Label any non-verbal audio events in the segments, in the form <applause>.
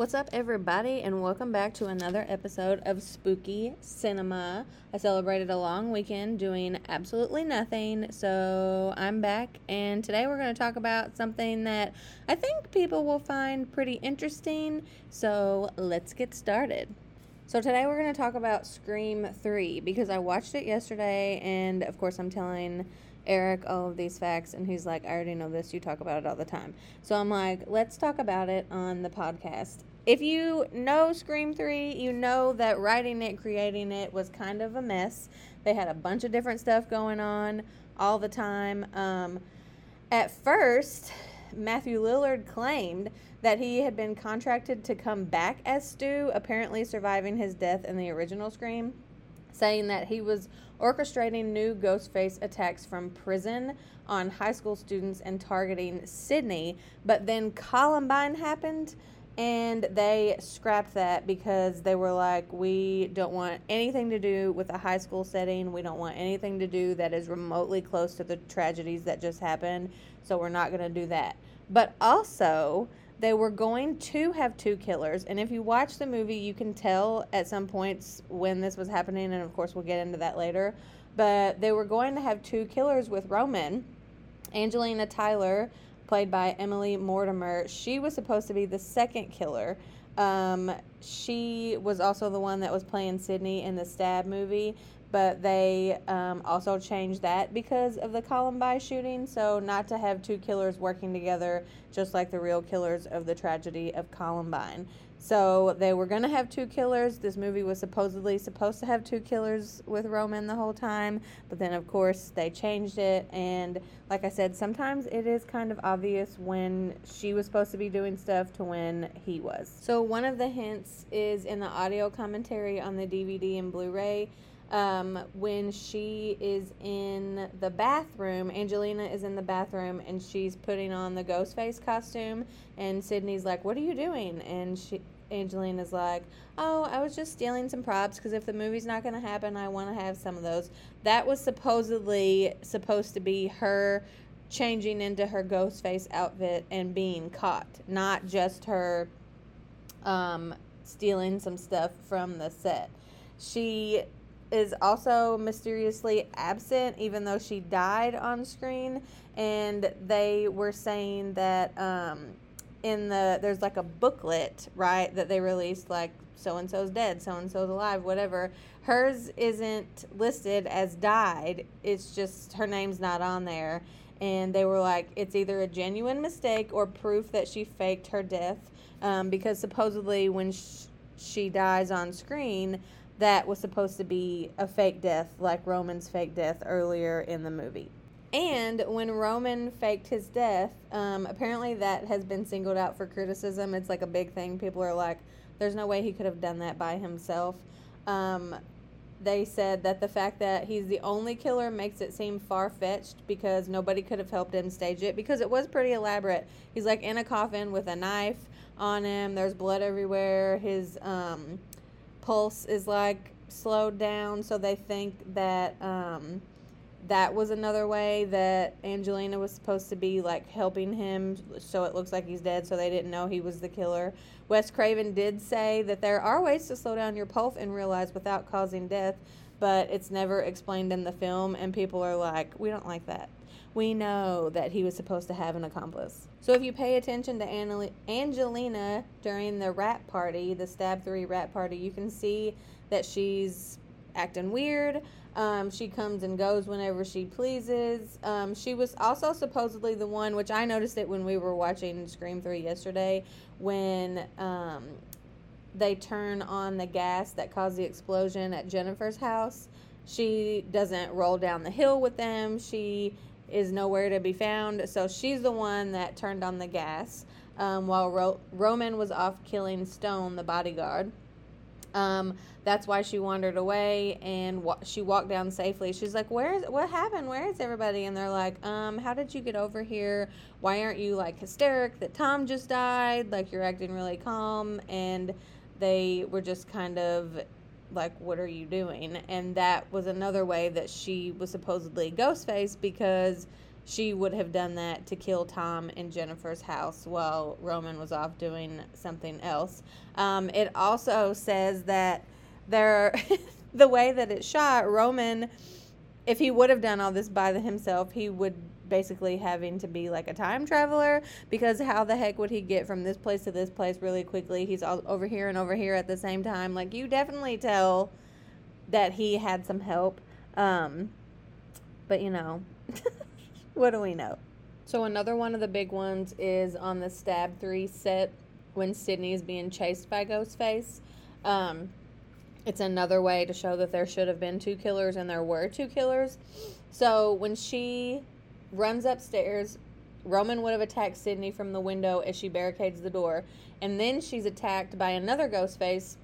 What's up, everybody, and welcome back to another episode of Spooky Cinema. I celebrated a long weekend doing absolutely nothing, so I'm back, and today we're going to talk about something that I think people will find pretty interesting. So let's get started. So today we're going to talk about Scream 3 because I watched it yesterday, and of course, I'm telling Eric all of these facts, and he's like, I already know this. You talk about it all the time. So I'm like, let's talk about it on the podcast if you know Scream 3, you know that writing it, creating it was kind of a mess. They had a bunch of different stuff going on all the time. Um, at first, Matthew Lillard claimed that he had been contracted to come back as Stu, apparently surviving his death in the original Scream, saying that he was orchestrating new Ghostface attacks from prison on high school students and targeting Sidney. But then Columbine happened and they scrapped that because they were like, we don't want anything to do with a high school setting. We don't want anything to do that is remotely close to the tragedies that just happened. So we're not going to do that. But also, they were going to have two killers. And if you watch the movie, you can tell at some points when this was happening. And of course, we'll get into that later. But they were going to have two killers with Roman. Angelina Tyler played by Emily Mortimer, she was supposed to be the second killer. Um, she was also the one that was playing Sidney in the Stab movie, but they um, also changed that because of the Columbine shooting. So, not to have two killers working together, just like the real killers of the tragedy of Columbine. So they were going to have two killers. This movie was supposedly supposed to have two killers with Roman the whole time, but then of course they changed it. And like I said, sometimes it is kind of obvious when she was supposed to be doing stuff to when he was. So one of the hints is in the audio commentary on the DVD and Blu ray. Um, when she is in the bathroom, Angelina is in the bathroom and she's putting on the ghost face costume, and Sidney's like, "What are you doing?" And she, Angelina's like, "Oh, I was just stealing some props because if the movie's not going to happen, I want to have some of those." That was supposedly supposed to be her changing into her ghost face outfit and being caught, not just her um, stealing some stuff from the set. She is also mysteriously absent, even though she died on screen. And they were saying that um, in the there's like a booklet, right, that they released, like so and so's dead, so and so's alive, whatever. Hers isn't listed as died. It's just her name's not on there. And they were like, it's either a genuine mistake or proof that she faked her death. Um, because supposedly when sh- she dies on screen, that was supposed to be a fake death, like Roman's fake death earlier in the movie. And when Roman faked his death, um, apparently that has been singled out for criticism. It's like a big thing. People are like, there's no way he could have done that by himself. Um, they said that the fact that he's the only killer makes it seem far fetched because nobody could have helped him stage it because it was pretty elaborate. He's like in a coffin with a knife on him, there's blood everywhere. His. Um, pulse is like slowed down, so they think that um, that was another way that Angelina was supposed to be like helping him, so it looks like he's dead, so they didn't know he was the killer. Wes Craven did say that there are ways to slow down your pulse and realize without causing death, but it's never explained in the film, and people are like, we don't like that we know that he was supposed to have an accomplice. So if you pay attention to Angelina during the wrap party, the Stab 3 wrap party, you can see that she's acting weird. Um, she comes and goes whenever she pleases. Um, she was also supposedly the one, which I noticed it when we were watching Scream 3 yesterday, when um, they turn on the gas that caused the explosion at Jennifer's house. She doesn't roll down the hill with them. She is nowhere to be found. So she's the one that turned on the gas um, while Ro- Roman was off killing Stone, the bodyguard. Um, that's why she wandered away and wa- she walked down safely. She's like, "Where is what happened? Where is everybody?" And they're like, "Um, how did you get over here? Why aren't you like hysteric that Tom just died? Like you're acting really calm." And they were just kind of like what are you doing and that was another way that she was supposedly ghostface because she would have done that to kill Tom in Jennifer's house while Roman was off doing something else. Um, it also says that there, <laughs> the way that it shot, Roman, if he would have done all this by himself, he would basically having to be like a time traveler because how the heck would he get from this place to this place really quickly? He's all over here and over here at the same time. Like you definitely tell that he had some help. Um, but you know, <laughs> what do we know? So another one of the big ones is on the Stab 3 set when Sidney is being chased by Ghostface. Um, it's another way to show that there should have been two killers and there were two killers. So when she runs upstairs, Roman would have attacked Sidney from the window as she barricades the door. And then she's attacked by another ghost face,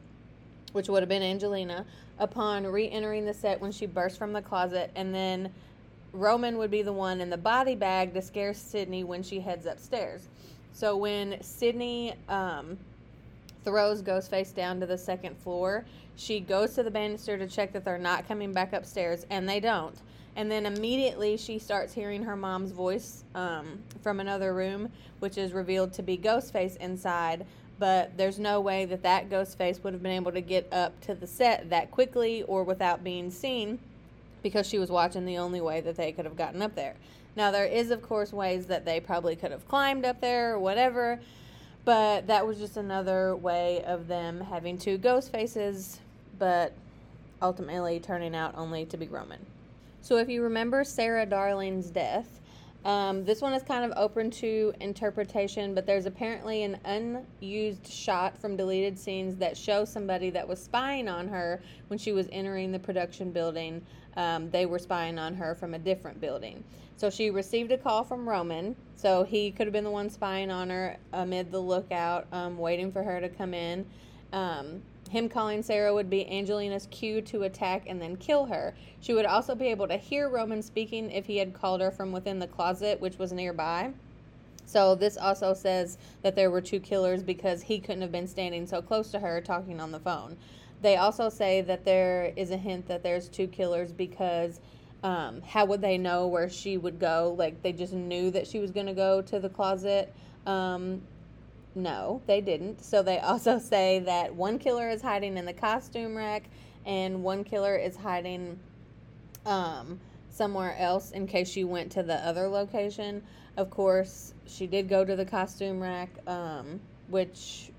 which would have been Angelina, upon re entering the set when she burst from the closet. And then Roman would be the one in the body bag to scare Sidney when she heads upstairs. So when Sidney um, throws Ghostface down to the second floor, she goes to the banister to check that they're not coming back upstairs, and they don't. And then immediately she starts hearing her mom's voice um, from another room, which is revealed to be Ghostface inside. But there's no way that that Ghostface would have been able to get up to the set that quickly or without being seen because she was watching the only way that they could have gotten up there. Now, there is, of course, ways that they probably could have climbed up there or whatever, but that was just another way of them having two ghost faces, but ultimately turning out only to be Roman. So if you remember Sarah Darling's death, um, this one is kind of open to interpretation, but there's apparently an unused shot from deleted scenes that show somebody that was spying on her when she was entering the production building. Um, they were spying on her from a different building. So she received a call from Roman. So he could have been the one spying on her amid the lookout, um, waiting for her to come in. Him calling Sarah would be Angelina's cue to attack and then kill her. She would also be able to hear Roman speaking if he had called her from within the closet, which was nearby. So this also says that there were two killers because he couldn't have been standing so close to her talking on the phone. They also say that there is a hint that there's two killers because um, how would they know where she would go? Like they just knew that she was going to go to the closet. Um, no, they didn't. So they <laughs> also say that one killer is hiding in the costume rack and one killer is hiding um, somewhere else in case she went to the other location. Of course, she did go to the costume rack, um, which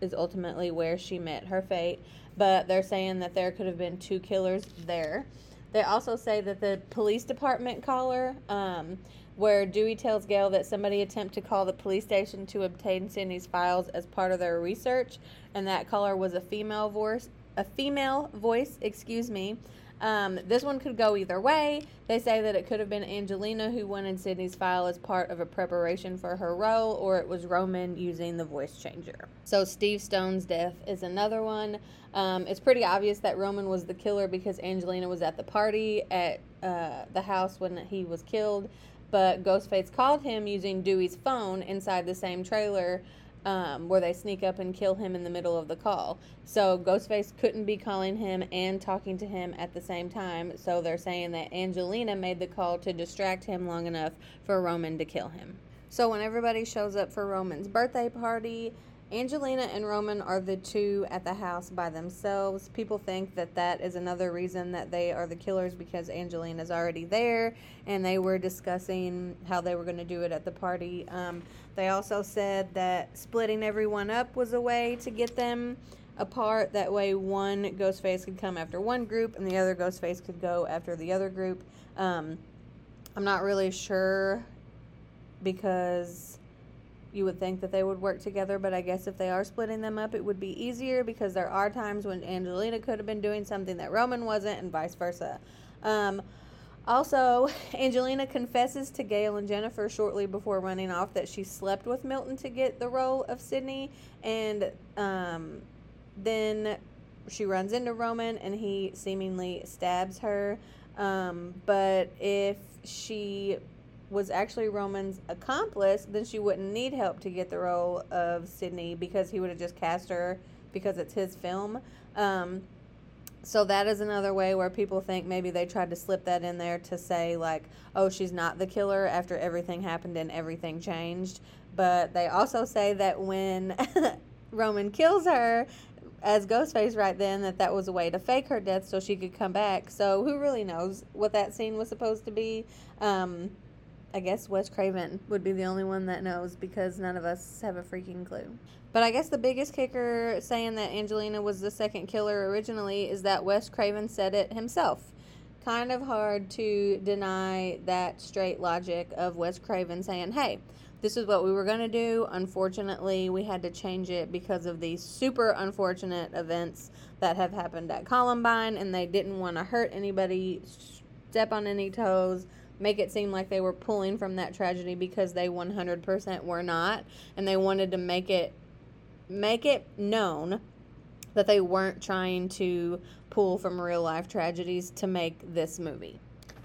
is ultimately where she met her fate. But they're saying that there could have been two killers there. They also say that the police department caller um, where Dewey tells Gale that somebody attempted to call the police station to obtain Sidney's files as part of their research, and that caller was a female voice. A female voice, excuse me. Um, this one could go either way. They say that it could have been Angelina who wanted Sidney's file as part of a preparation for her role, or it was Roman using the voice changer. So, Steve Stone's death is another one. Um, it's pretty obvious that Roman was the killer because Angelina was at the party at uh, the house when he was killed but Ghostface called him using Dewey's phone inside the same trailer um, where they sneak up and kill him in the middle of the call. So Ghostface couldn't be calling him and talking to him at the same time. So they're saying that Angelina made the call to distract him long enough for Roman to kill him. So when everybody shows up for Roman's birthday party, Angelina and Roman are the two at the house by themselves. People think that that is another reason that they are the killers because Angelina's already there and they were discussing how they were going to do it at the party. Um, they also said that splitting everyone up was a way to get them apart. That way, one Ghostface could come after one group and the other Ghostface could go after the other group. Um, I'm not really sure because you would think that they would work together, but I guess if they are splitting them up, it would be easier because there are times when Angelina could have been doing something that Roman wasn't, and vice versa. Um, also, <laughs> Angelina confesses to Gale and Jennifer shortly before running off that she slept with Milton to get the role of Sidney, and um, then she runs into Roman and he seemingly stabs her. Um, but if she was actually Roman's accomplice, then she wouldn't need help to get the role of Sidney because he would have just cast her because it's his film. Um, so that is another way where people think maybe they tried to slip that in there to say like oh she's not the killer after everything happened and everything changed. But they also say that when <laughs> roman kills her as ghostface right then that that was a way to fake her death so she could come back. So who really knows what that scene was supposed to be? Um, I guess Wes Craven would be the only one that knows because none of us have a freaking clue. But I guess the biggest kicker saying that Angelina was the second killer originally is that Wes Craven said it himself. Kind of hard to deny that straight logic of Wes Craven saying, hey, this is what we were going to do. Unfortunately, we had to change it because of these super unfortunate events that have happened at Columbine, and they didn't want to hurt anybody, step on any toes, make it seem like they were pulling from that tragedy because they 100% were not and they wanted to make it make it known that they weren't trying to pull from real life tragedies to make this movie.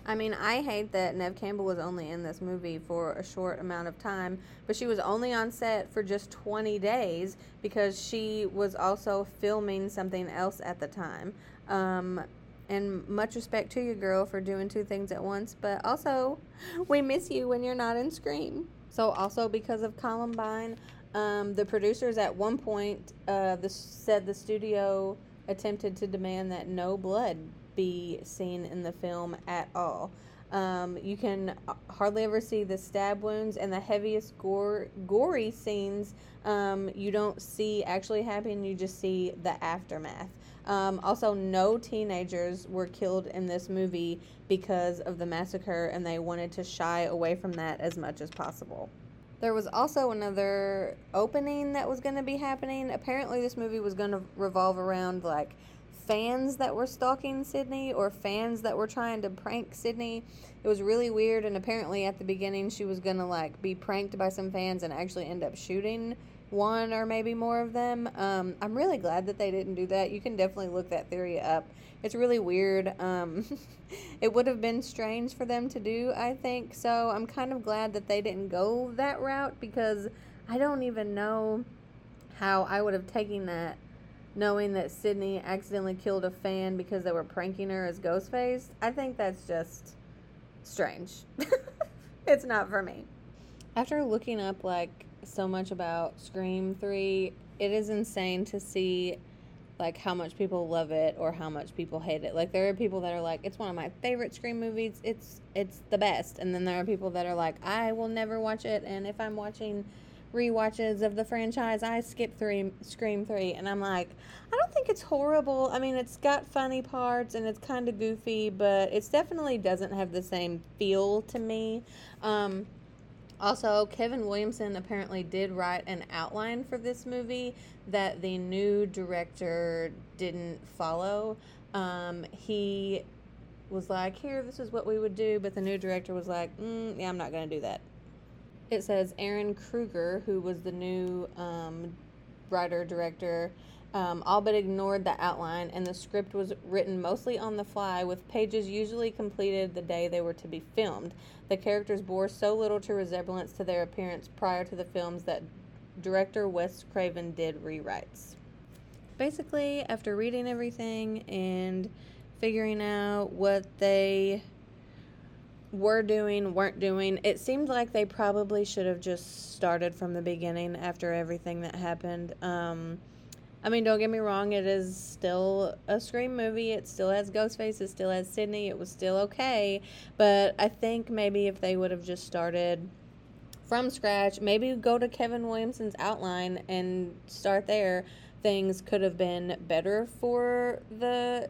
I mean, I hate that Neve Campbell was only in this movie for a short amount of time, but she was only on set for just 20 days because she was also filming something else at the time. Um, and much respect to you, girl, for doing two things at once. But also, <laughs> we miss you when you're not in Scream. So, also because of Columbine, um, the producers at one point uh, the, said the studio attempted to demand that no blood be seen in the film at all. Um, you can hardly ever see the stab wounds and the heaviest gore, gory scenes. Um, you don't see actually happen. You just see the aftermath. Um, also, no teenagers were killed in this movie because of the massacre, and they wanted to shy away from that as much as possible. There was also another opening that was going to be happening. Apparently, this movie was going to revolve around like fans that were stalking Sidney or fans that were trying to prank Sidney. It was really weird, and apparently, at the beginning, she was going to like be pranked by some fans and actually end up shooting one or maybe more of them. Um, I'm really glad that they didn't do that. You can definitely look that theory up. It's really weird. Um, <laughs> it would have been strange for them to do, I think. So I'm kind of glad that they didn't go that route because I don't even know how I would have taken that knowing that Sidney accidentally killed a fan because they were pranking her as Ghostface. I think that's just strange. <laughs> it's not for me. After looking up like so much about Scream 3. It is insane to see like how much people love it or how much people hate it. Like there are people that are like it's one of my favorite Scream movies. It's it's the best. And then there are people that are like I will never watch it and if I'm watching re-watches of the franchise, I skip 3 Scream 3 and I'm like I don't think it's horrible. I mean, it's got funny parts and it's kind of goofy, but it definitely doesn't have the same feel to me. Um also, Kevin Williamson apparently did write an outline for this movie that the new director didn't follow. Um, he was like, Here, this is what we would do, but the new director was like, mm, Yeah, I'm not going to do that. It says Ehren Kruger, who was the new um, writer director, um, all but ignored the outline, and the script was written mostly on the fly, with pages usually completed the day they were to be filmed. The characters bore so little to resemblance to their appearance prior to the films that director Wes Craven did rewrites. Basically, after reading everything and figuring out what they were doing, weren't doing, it seemed like they probably should have just started from the beginning after everything that happened. Um, I mean, don't get me wrong, it is still a Scream movie. It still has Ghostface, it still has Sidney. It was still okay. But I think maybe if they would have just started from scratch, maybe go to Kevin Williamson's outline and start there, things could have been better for the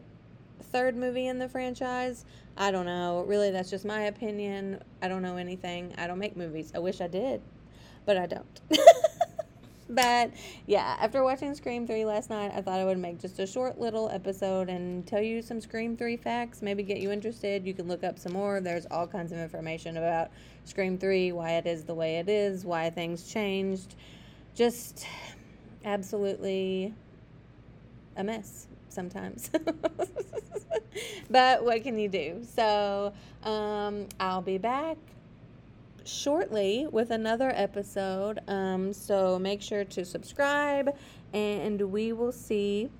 third movie in the franchise. I don't know. Really, that's just my opinion. I don't know anything. I don't make movies. I wish I did, but I don't. <laughs> but yeah, after watching Scream 3 last night, I thought I would make just a short little episode and tell you some Scream 3 facts, maybe get you interested. You can look up some more. There's all kinds of information about Scream 3, why it is the way it is, why things changed. Just absolutely a mess sometimes. <laughs> but what can you do? So um, I'll be back shortly with another episode. Um, so make sure to subscribe, and we will see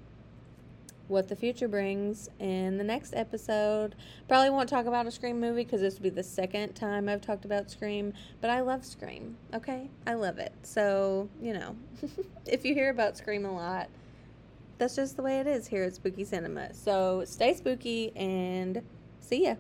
what the future brings in the next episode. Probably won't talk about a Scream movie because this will be the second time I've talked about Scream, but I love Scream, okay? I love it. So, you know, <laughs> if you hear about Scream a lot, that's just the way it is here at Spooky Cinema. So stay spooky and see ya.